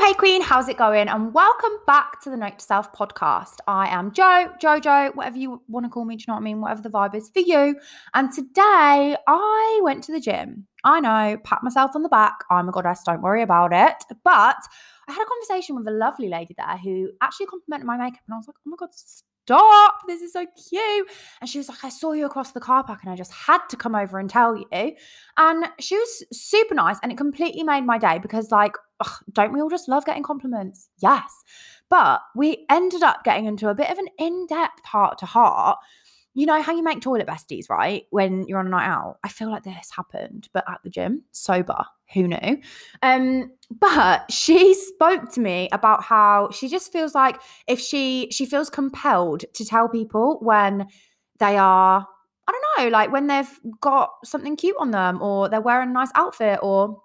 hey Queen, how's it going? And welcome back to the Note to Self podcast. I am Joe, Jojo, whatever you want to call me, do you know what I mean? Whatever the vibe is for you. And today I went to the gym. I know, pat myself on the back. I'm a goddess, don't worry about it. But I had a conversation with a lovely lady there who actually complimented my makeup, and I was like, oh my god, stop. This is so cute. And she was like, I saw you across the car park and I just had to come over and tell you. And she was super nice and it completely made my day because, like, ugh, don't we all just love getting compliments? Yes. But we ended up getting into a bit of an in depth heart to heart you know how you make toilet besties, right? When you're on a night out. I feel like this happened, but at the gym, sober. Who knew? Um, but she spoke to me about how she just feels like if she she feels compelled to tell people when they are, I don't know, like when they've got something cute on them or they're wearing a nice outfit or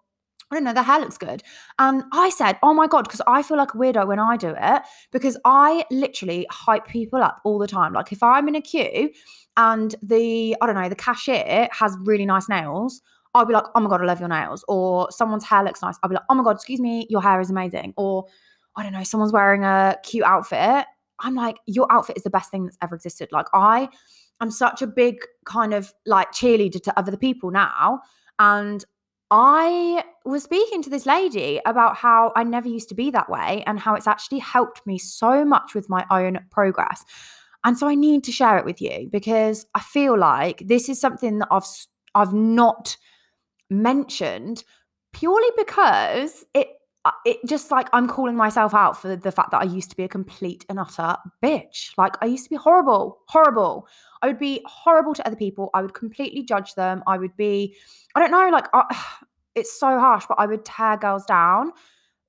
I don't know, the hair looks good. And I said, oh my God, because I feel like a weirdo when I do it, because I literally hype people up all the time. Like if I'm in a queue and the, I don't know, the cashier has really nice nails, I'll be like, oh my God, I love your nails. Or someone's hair looks nice. I'll be like, oh my God, excuse me, your hair is amazing. Or I don't know, someone's wearing a cute outfit. I'm like, your outfit is the best thing that's ever existed. Like I, I'm such a big kind of like cheerleader to other people now. And I was speaking to this lady about how I never used to be that way and how it's actually helped me so much with my own progress. And so I need to share it with you because I feel like this is something that I've I've not mentioned purely because it uh, it just like I'm calling myself out for the fact that I used to be a complete and utter bitch. Like I used to be horrible, horrible. I would be horrible to other people. I would completely judge them. I would be, I don't know, like, uh, it's so harsh, but I would tear girls down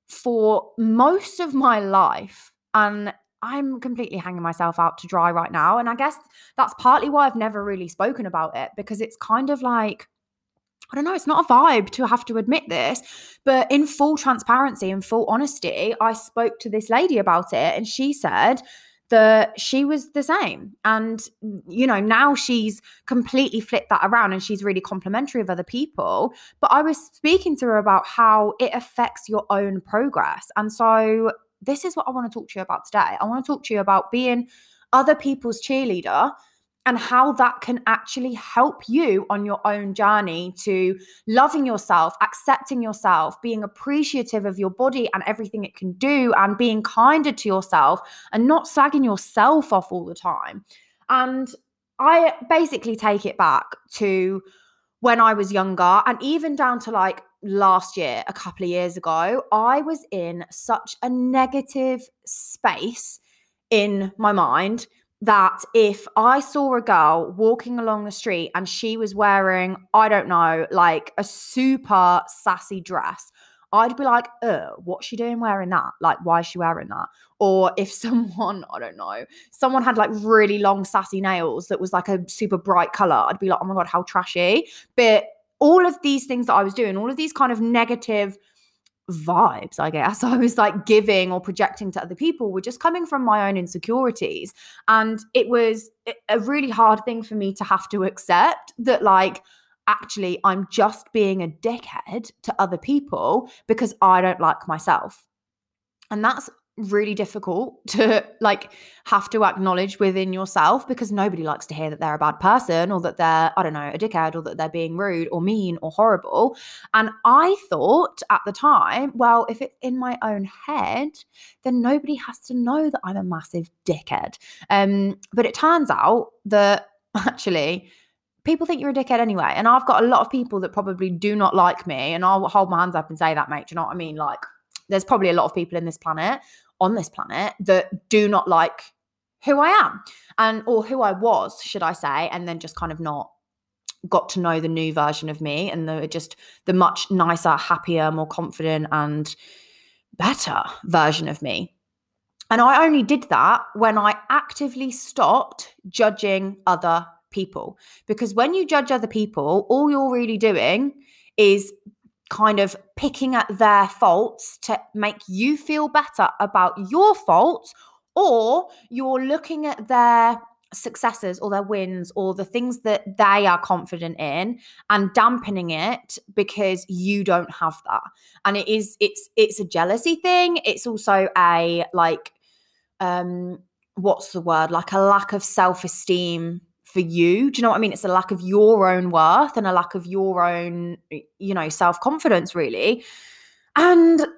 for most of my life. And I'm completely hanging myself out to dry right now. And I guess that's partly why I've never really spoken about it because it's kind of like, I don't know, it's not a vibe to have to admit this, but in full transparency and full honesty, I spoke to this lady about it and she said, that she was the same. And, you know, now she's completely flipped that around and she's really complimentary of other people. But I was speaking to her about how it affects your own progress. And so this is what I want to talk to you about today. I want to talk to you about being other people's cheerleader and how that can actually help you on your own journey to loving yourself, accepting yourself, being appreciative of your body and everything it can do, and being kinder to yourself and not slagging yourself off all the time. And I basically take it back to when I was younger and even down to like last year, a couple of years ago, I was in such a negative space in my mind that if I saw a girl walking along the street and she was wearing, I don't know, like a super sassy dress, I'd be like, uh, what's she doing wearing that? Like, why is she wearing that? Or if someone, I don't know, someone had like really long sassy nails that was like a super bright color, I'd be like, oh my God, how trashy. But all of these things that I was doing, all of these kind of negative vibes, I guess, I was like giving or projecting to other people were just coming from my own insecurities. And it was a really hard thing for me to have to accept that, like, actually, I'm just being a dickhead to other people because I don't like myself. And that's really difficult to like have to acknowledge within yourself because nobody likes to hear that they're a bad person or that they're I don't know a dickhead or that they're being rude or mean or horrible. And I thought at the time well if it's in my own head then nobody has to know that I'm a massive dickhead. Um but it turns out that actually people think you're a dickhead anyway. And I've got a lot of people that probably do not like me and I'll hold my hands up and say that mate. Do you know what I mean? Like there's probably a lot of people in this planet on this planet that do not like who I am and or who I was, should I say, and then just kind of not got to know the new version of me and the just the much nicer, happier, more confident and better version of me. And I only did that when I actively stopped judging other people. Because when you judge other people, all you're really doing is kind of picking at their faults to make you feel better about your faults, or you're looking at their successes or their wins or the things that they are confident in and dampening it because you don't have that. And it is it's it's a jealousy thing. It's also a like um what's the word? Like a lack of self-esteem for you do you know what i mean it's a lack of your own worth and a lack of your own you know self-confidence really and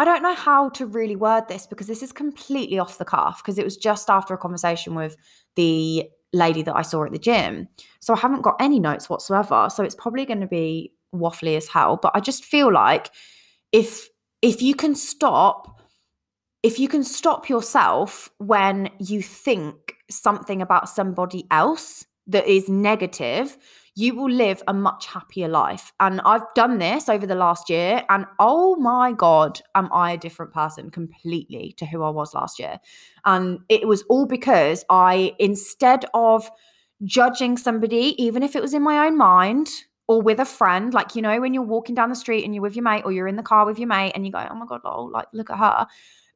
I don't know how to really word this because this is completely off the cuff because it was just after a conversation with the lady that I saw at the gym. So I haven't got any notes whatsoever. So it's probably going to be waffly as hell, but I just feel like if if you can stop if you can stop yourself when you think something about somebody else that is negative, you will live a much happier life. And I've done this over the last year, and oh my God, am I a different person completely to who I was last year. And it was all because I, instead of judging somebody, even if it was in my own mind, or with a friend, like you know, when you're walking down the street and you're with your mate, or you're in the car with your mate, and you go, "Oh my god, lol, like look at her,"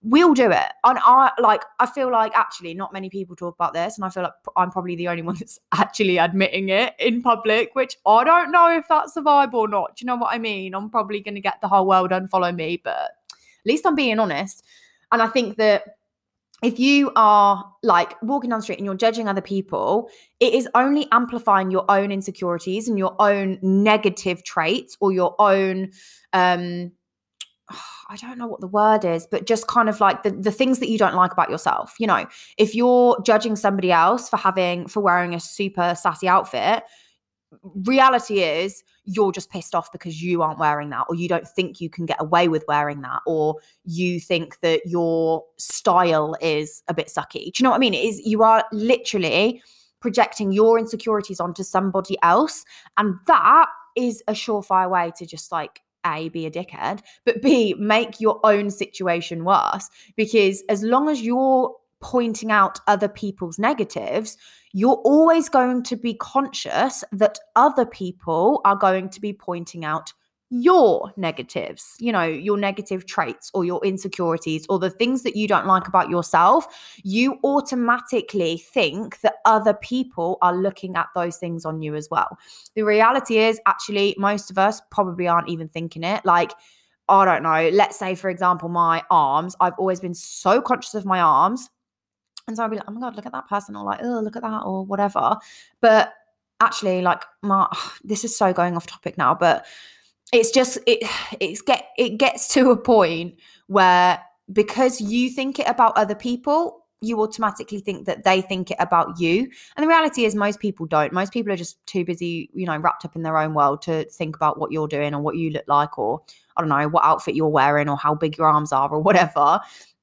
we'll do it. And I like, I feel like actually not many people talk about this. And I feel like I'm probably the only one that's actually admitting it in public, which I don't know if that's a vibe or not. Do you know what I mean? I'm probably going to get the whole world unfollow me, but at least I'm being honest. And I think that if you are like walking down the street and you're judging other people, it is only amplifying your own insecurities and your own negative traits or your own um I don't know what the word is, but just kind of like the, the things that you don't like about yourself. You know, if you're judging somebody else for having, for wearing a super sassy outfit, reality is you're just pissed off because you aren't wearing that, or you don't think you can get away with wearing that, or you think that your style is a bit sucky. Do you know what I mean? It is you are literally projecting your insecurities onto somebody else. And that is a surefire way to just like a, be a dickhead, but B, make your own situation worse. Because as long as you're pointing out other people's negatives, you're always going to be conscious that other people are going to be pointing out your negatives, you know, your negative traits or your insecurities or the things that you don't like about yourself, you automatically think that other people are looking at those things on you as well. The reality is, actually, most of us probably aren't even thinking it. Like, I don't know, let's say, for example, my arms, I've always been so conscious of my arms. And so I'd be like, oh my God, look at that person, or like, oh, look at that, or whatever. But actually, like, my, this is so going off topic now, but it's just it it's get it gets to a point where because you think it about other people you automatically think that they think it about you. And the reality is most people don't. Most people are just too busy you know wrapped up in their own world to think about what you're doing or what you look like or i don't know what outfit you're wearing or how big your arms are or whatever.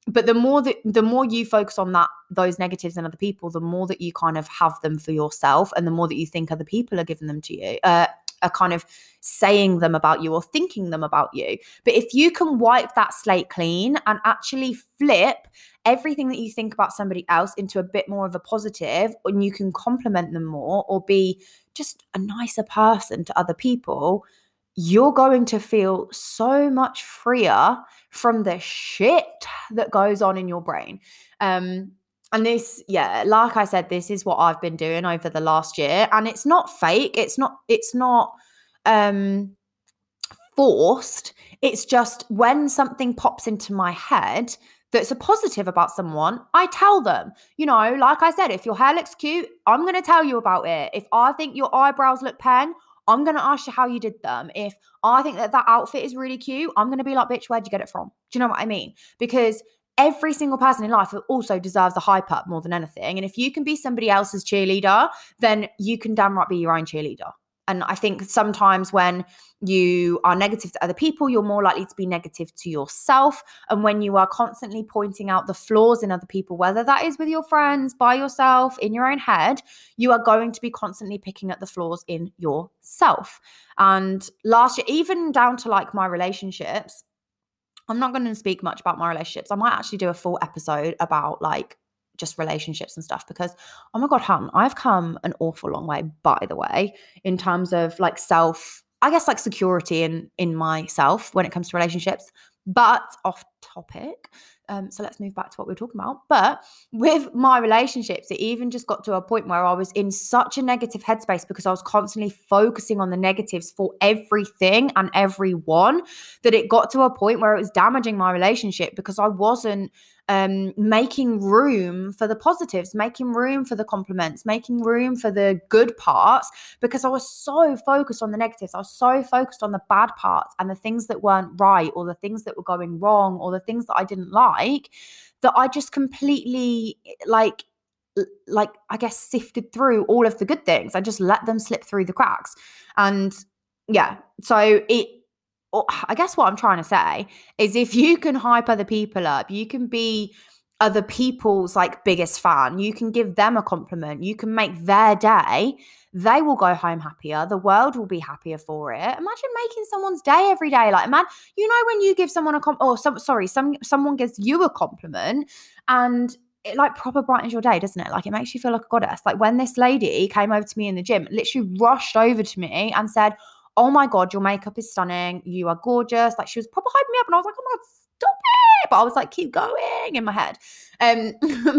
But the more that the more you focus on that those negatives in other people the more that you kind of have them for yourself and the more that you think other people are giving them to you uh, are kind of saying them about you or thinking them about you. But if you can wipe that slate clean and actually flip everything that you think about somebody else into a bit more of a positive, and you can compliment them more or be just a nicer person to other people, you're going to feel so much freer from the shit that goes on in your brain. Um, and this yeah like i said this is what i've been doing over the last year. And it's not fake. It's not it's not um forced. It's just when something pops into my head that's a positive about someone i tell them. You know like i said if your hair looks cute i'm going to tell you about it. If i think your eyebrows look pen i'm going to ask you how you did them. If i think that that outfit is really cute i'm going to be like bitch where'd you get it from? Do you know what i mean? Because every single person in life also deserves a hype up more than anything. And if you can be somebody else's cheerleader, then you can damn right be your own cheerleader. And I think sometimes when you are negative to other people, you're more likely to be negative to yourself. And when you are constantly pointing out the flaws in other people, whether that is with your friends, by yourself, in your own head, you are going to be constantly picking at the flaws in yourself. And last year, even down to like my relationships, I'm not going to speak much about my relationships. I might actually do a full episode about like just relationships and stuff because oh my god, hun, I've come an awful long way by the way in terms of like self I guess like security in in myself when it comes to relationships. But off topic, um, so let's move back to what we were talking about. But with my relationships, it even just got to a point where I was in such a negative headspace because I was constantly focusing on the negatives for everything and everyone that it got to a point where it was damaging my relationship because I wasn't um, making room for the positives, making room for the compliments, making room for the good parts because I was so focused on the negatives. I was so focused on the bad parts and the things that weren't right or the things that were going wrong or the things that I didn't like that I just completely like like I guess sifted through all of the good things. I just let them slip through the cracks. And yeah, so it I guess what I'm trying to say is if you can hype other people up, you can be other people's like biggest fan, you can give them a compliment, you can make their day, they will go home happier. The world will be happier for it. Imagine making someone's day every day. Like, man, you know, when you give someone a compliment, or some, sorry, some someone gives you a compliment and it like proper brightens your day, doesn't it? Like it makes you feel like a goddess. Like when this lady came over to me in the gym, literally rushed over to me and said, oh my God, your makeup is stunning. You are gorgeous. Like she was proper hyping me up. And I was like, oh my God, stop it. But I was like, keep going in my head. Um,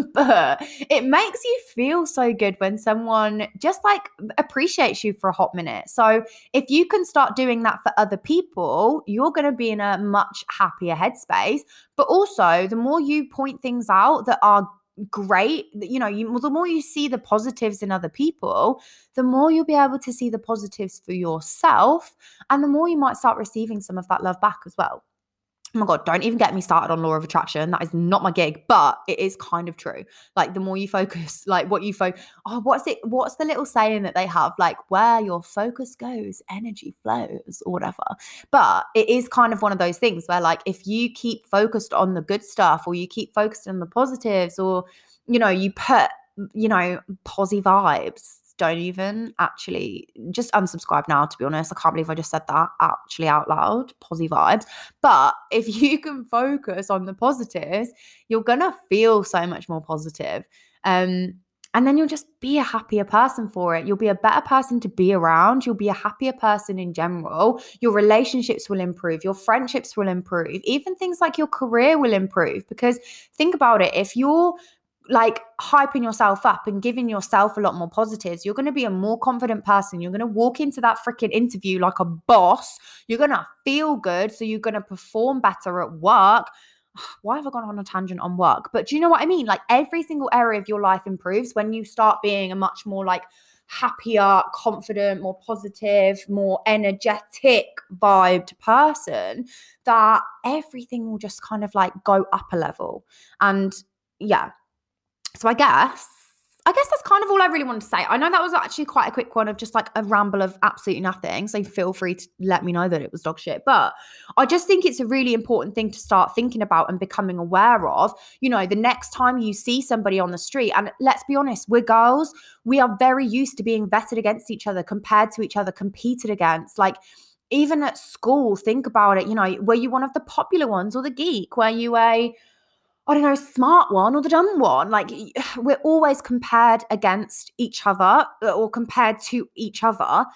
but it makes you feel so good when someone just like appreciates you for a hot minute. So if you can start doing that for other people, you're going to be in a much happier headspace. But also, the more you point things out that are great you know you, the more you see the positives in other people the more you'll be able to see the positives for yourself and the more you might start receiving some of that love back as well oh my god don't even get me started on law of attraction. That is not my gig but it is kind of true. Like the more you focus like what you focus oh what's it what's the little saying that they have? Like where your focus goes energy flows or whatever. But it is kind of one of those things where like if you keep focused on the good stuff or you keep focused on the positives or you know you put you know posy vibes don't even actually just unsubscribe now to be honest i can't believe i just said that actually out loud positive vibes but if you can focus on the positives you're gonna feel so much more positive um and then you'll just be a happier person for it. You'll be a better person to be around. You'll be a happier person in general. Your relationships will improve. Your friendships will improve. Even things like your career will improve. Because think about it if you're like hyping yourself up and giving yourself a lot more positives, you're going to be a more confident person. You're going to walk into that freaking interview like a boss. You're going to feel good. So you're going to perform better at work. Why have I gone on a tangent on work? But do you know what I mean? Like every single area of your life improves when you start being a much more like happier, confident, more positive, more energetic vibed person, that everything will just kind of like go up a level. And yeah, so I guess I guess that's kind of all I really wanted to say. I know that was actually quite a quick one of just like a ramble of absolutely nothing. So feel free to let me know that it was dog shit. But I just think it's a really important thing to start thinking about and becoming aware of. You know, the next time you see somebody on the street, and let's be honest, we're girls, we are very used to being vetted against each other, compared to each other, competed against. Like, even at school, think about it. You know, were you one of the popular ones or the geek? Were you a I don't know, smart one or the dumb one. Like we're always compared against each other uh, or compared to each other.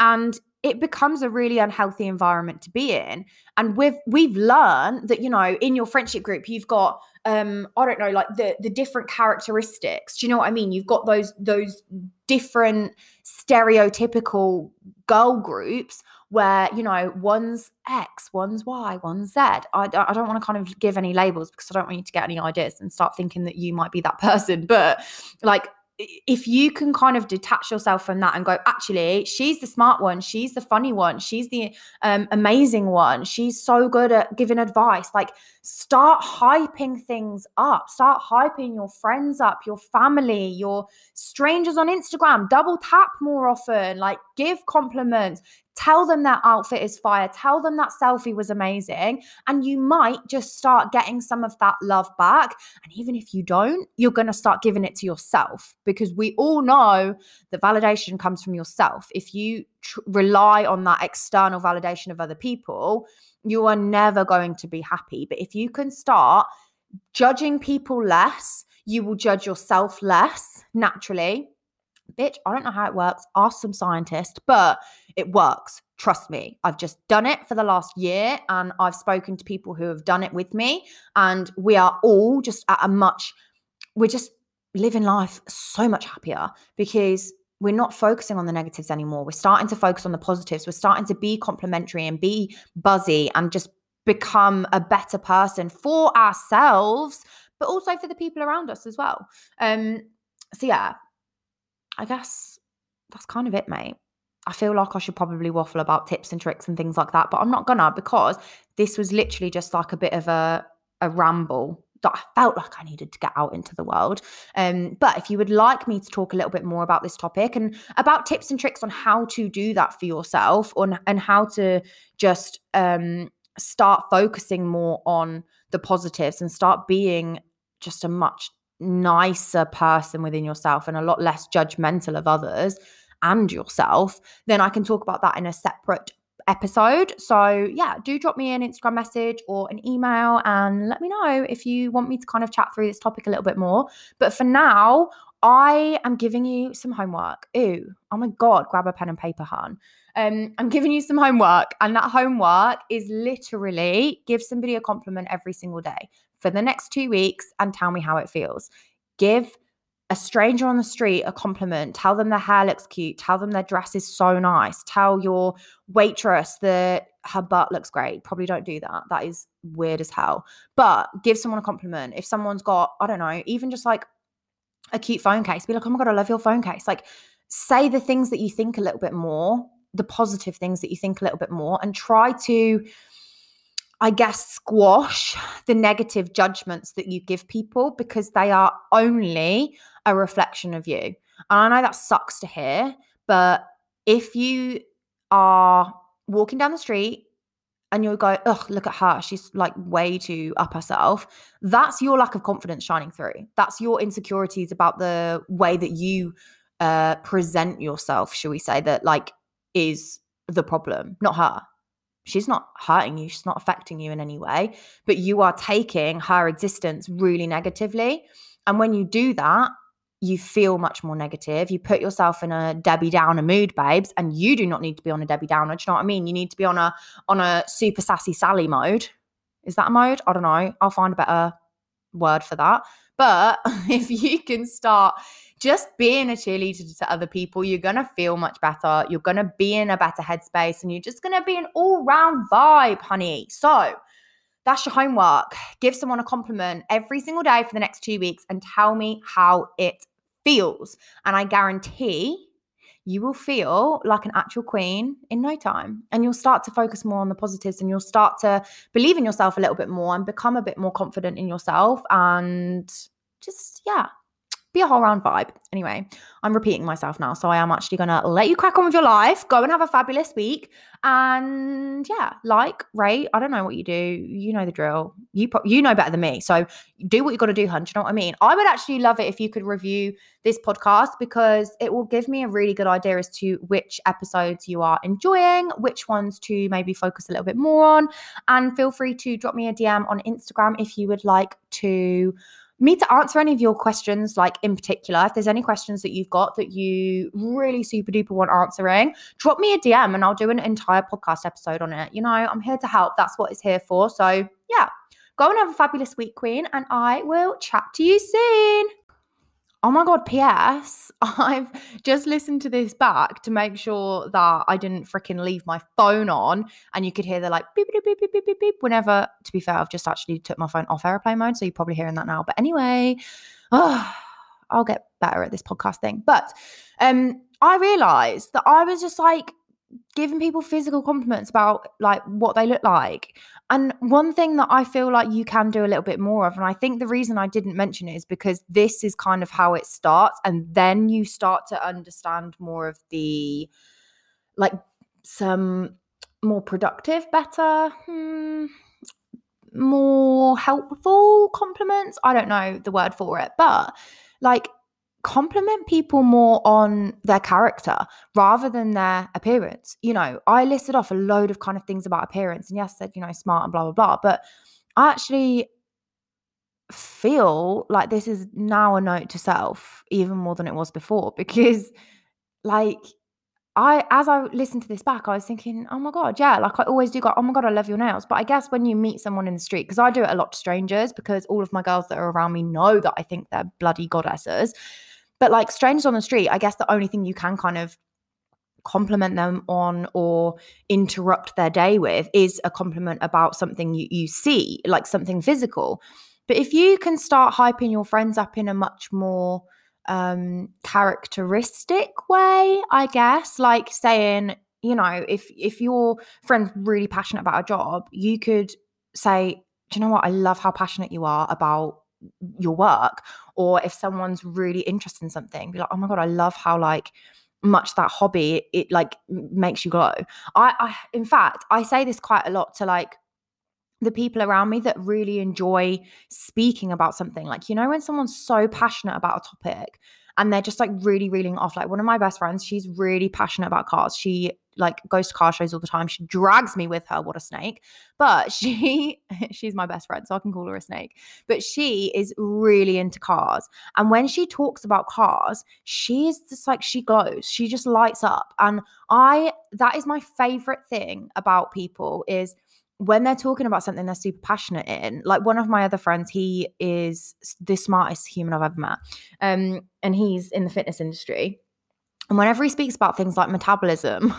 And it becomes a really unhealthy environment to be in. And we've we've learned that, you know, in your friendship group, you've got um, I don't know, like the the different characteristics. Do you know what I mean? You've got those those different stereotypical girl groups where you know one's X, one's Y, one's Z. I, I don't want to kind of give any labels because I don't want you to get any ideas and start thinking that you might be that person. But like if you can kind of detach yourself from that and go, actually, she's the smart one, she's the funny one, she's the um, amazing one, she's so good at giving advice. Like, start hyping things up, start hyping your friends up, your family, your strangers on Instagram. Double tap more often, like, give compliments, Tell them that outfit is fire. Tell them that selfie was amazing. And you might just start getting some of that love back. And even if you don't, you're going to start giving it to yourself because we all know that validation comes from yourself. If you tr- rely on that external validation of other people, you are never going to be happy. But if you can start judging people less, you will judge yourself less naturally bitch, I don't know how it works. Ask some scientist, but it works. Trust me, I've just done it for the last year and I've spoken to people who have done it with me. And we are all just at a much, we're just living life so much happier because we're not focusing on the negatives anymore. We're starting to focus on the positives. We're starting to be complimentary and be buzzy and just become a better person for ourselves, but also for the people around us as well. Um, so yeah, I guess that's kind of it, mate. I feel like I should probably waffle about tips and tricks and things like that, but I'm not gonna because this was literally just like a bit of a a ramble that I felt like I needed to get out into the world. Um, but if you would like me to talk a little bit more about this topic and about tips and tricks on how to do that for yourself on and how to just um, start focusing more on the positives and start being just a much nicer person within yourself and a lot less judgmental of others and yourself, then I can talk about that in a separate episode. So, yeah, do drop me an Instagram message or an email and let me know if you want me to kind of chat through this topic a little bit more. But for now, I am giving you some homework. Ooh, oh my God, grab a pen and paper, hun. Um, I'm giving you some homework, and that homework is literally give somebody a compliment every single day for the next two weeks and tell me how it feels. Give a stranger on the street a compliment, tell them their hair looks cute, tell them their dress is so nice, tell your waitress that her butt looks great. Probably don't do that. That is weird as hell. But give someone a compliment. If someone's got, I don't know, even just like a cute phone case, be like, oh my God, I love your phone case. Like, say the things that you think a little bit more, the positive things that you think a little bit more, and try to I guess, squash the negative judgments that you give people because they are only a reflection of you. And I know that sucks to hear, but if you are walking down the street and you'll go, ugh, look at her. She's like way too up herself. That's your lack of confidence shining through. That's your insecurities about the way that you uh, present yourself, shall we say, that like is the problem, not her she's not hurting you, she's not affecting you in any way, but you are taking her existence really negatively. And when you do that, you feel much more negative. You put yourself in a Debbie Downer mood, babes, and you do not need to be on a Debbie Downer. Do you know what I mean? You need to be on a on a super sassy Sally mode. Is that a mode? I don't know. I'll find a better word for that. But if you can start just being a cheerleader to other people, you're going to feel much better. You're going to be in a better headspace and you're just going to be an all round vibe, honey. So, that's your homework. Give someone a compliment every single day for the next two weeks and tell me how it feels. And I guarantee you will feel like an actual queen in no time. And you'll start to focus more on the positives and you'll start to believe in yourself a little bit more and become a bit more confident in yourself. And just, yeah, be a whole round vibe. Anyway, I'm repeating myself now. So I am actually going to let you crack on with your life. Go and have a fabulous week. And yeah, like, rate. I don't know what you do. You know the drill. You pro- you know better than me. So do what you got to do, hun. Do you know what I mean? I would actually love it if you could review this podcast because it will give me a really good idea as to which episodes you are enjoying, which ones to maybe focus a little bit more on. And feel free to drop me a DM on Instagram if you would like to me to answer any of your questions, like in particular, if there's any questions that you've got that you really super duper want answering, drop me a DM and I'll do an entire podcast episode on it. You know, I'm here to help. That's what it's here for. So, yeah, go and have a fabulous week, Queen, and I will chat to you soon. Oh my God, P.S. I've just listened to this back to make sure that I didn't freaking leave my phone on and you could hear the like beep, beep, beep, beep, beep, beep, beep. Whenever, to be fair, I've just actually took my phone off airplane mode. So you're probably hearing that now. But anyway, oh, I'll get better at this podcast thing. But um, I realized that I was just like, giving people physical compliments about like what they look like. And one thing that I feel like you can do a little bit more of, and I think the reason I didn't mention it is because this is kind of how it starts, and then you start to understand more of the like some more productive, better, hmm, more helpful compliments. I don't know the word for it, but like compliment people more on their character rather than their appearance. You know, I listed off a load of kind of things about appearance and yes, said, you know, smart and blah, blah, blah. But I actually feel like this is now a note to self even more than it was before because, like, I, as I listened to this back, I was thinking, oh my God, yeah, like I always do go, oh my God, I love your nails. But I guess when you meet someone in the street, because I do it a lot to strangers, because all of my girls that are around me know that I think they're bloody goddesses. But like strangers on the street, I guess the only thing you can kind of compliment them on or interrupt their day with is a compliment about something you, you see, like something physical. But if you can start hyping your friends up in a much more um, characteristic way, I guess, like saying, you know, if if your friend's really passionate about a job, you could say, do you know what? I love how passionate you are about your work. Or if someone's really interested in something, be like, oh my god, I love how like much that hobby it like makes you glow. I, I in fact, I say this quite a lot to like the people around me that really enjoy speaking about something. Like, you know, when someone's so passionate about a topic and they're just like really reeling off. Like, one of my best friends, she's really passionate about cars. She like goes to car shows all the time. She drags me with her. What a snake. But she, she's my best friend, so I can call her a snake. But she is really into cars. And when she talks about cars, she is just like, she glows. She just lights up. And I, that is my favorite thing about people is when they're talking about something they're super passionate in, like one of my other friends, he is the smartest human I've ever met. Um, and he's in the fitness industry. And whenever he speaks about things like metabolism,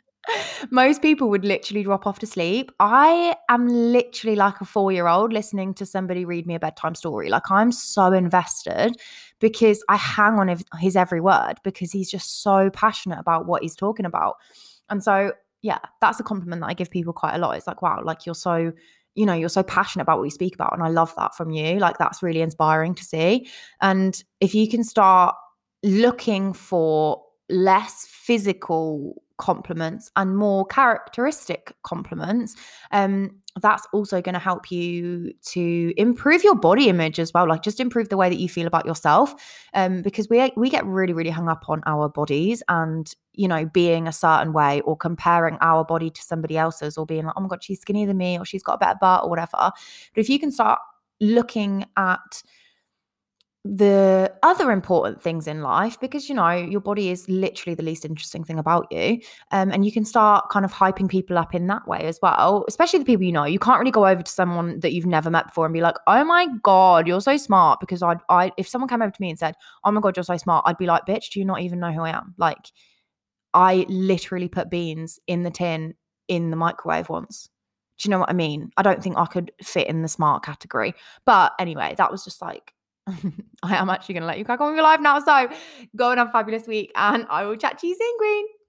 most people would literally drop off to sleep. I am literally like a four year old listening to somebody read me a bedtime story. Like I'm so invested because I hang on his every word because he's just so passionate about what he's talking about. And so yeah, that's a compliment that I give people quite a lot. It's like, wow, like you're so, you know, you're so passionate about what you speak about. And I love that from you. Like that's really inspiring to see. And if you can start looking for less physical compliments and more characteristic compliments um that's also going to help you to improve your body image as well like just improve the way that you feel about yourself um because we we get really really hung up on our bodies and you know being a certain way or comparing our body to somebody else's or being like oh my god she's skinnier than me or she's got a better butt or whatever. But if you can start looking at the other important things in life because you know your body is literally the least interesting thing about you um, and you can start kind of hyping people up in that way as well especially the people you know. You can't really go over to someone that you've never met before and be like oh my god you're so smart because I'd I if someone came over to me and said oh my god you're so smart I'd be like bitch do you not even know who I am? Like I literally put beans in the tin in the microwave once. Do you know what I mean? I don't think I could fit in the smart category. But anyway that was just like I am actually going to let you crack on with your life now. So go and have a fabulous week, and I will chat to you soon, Green.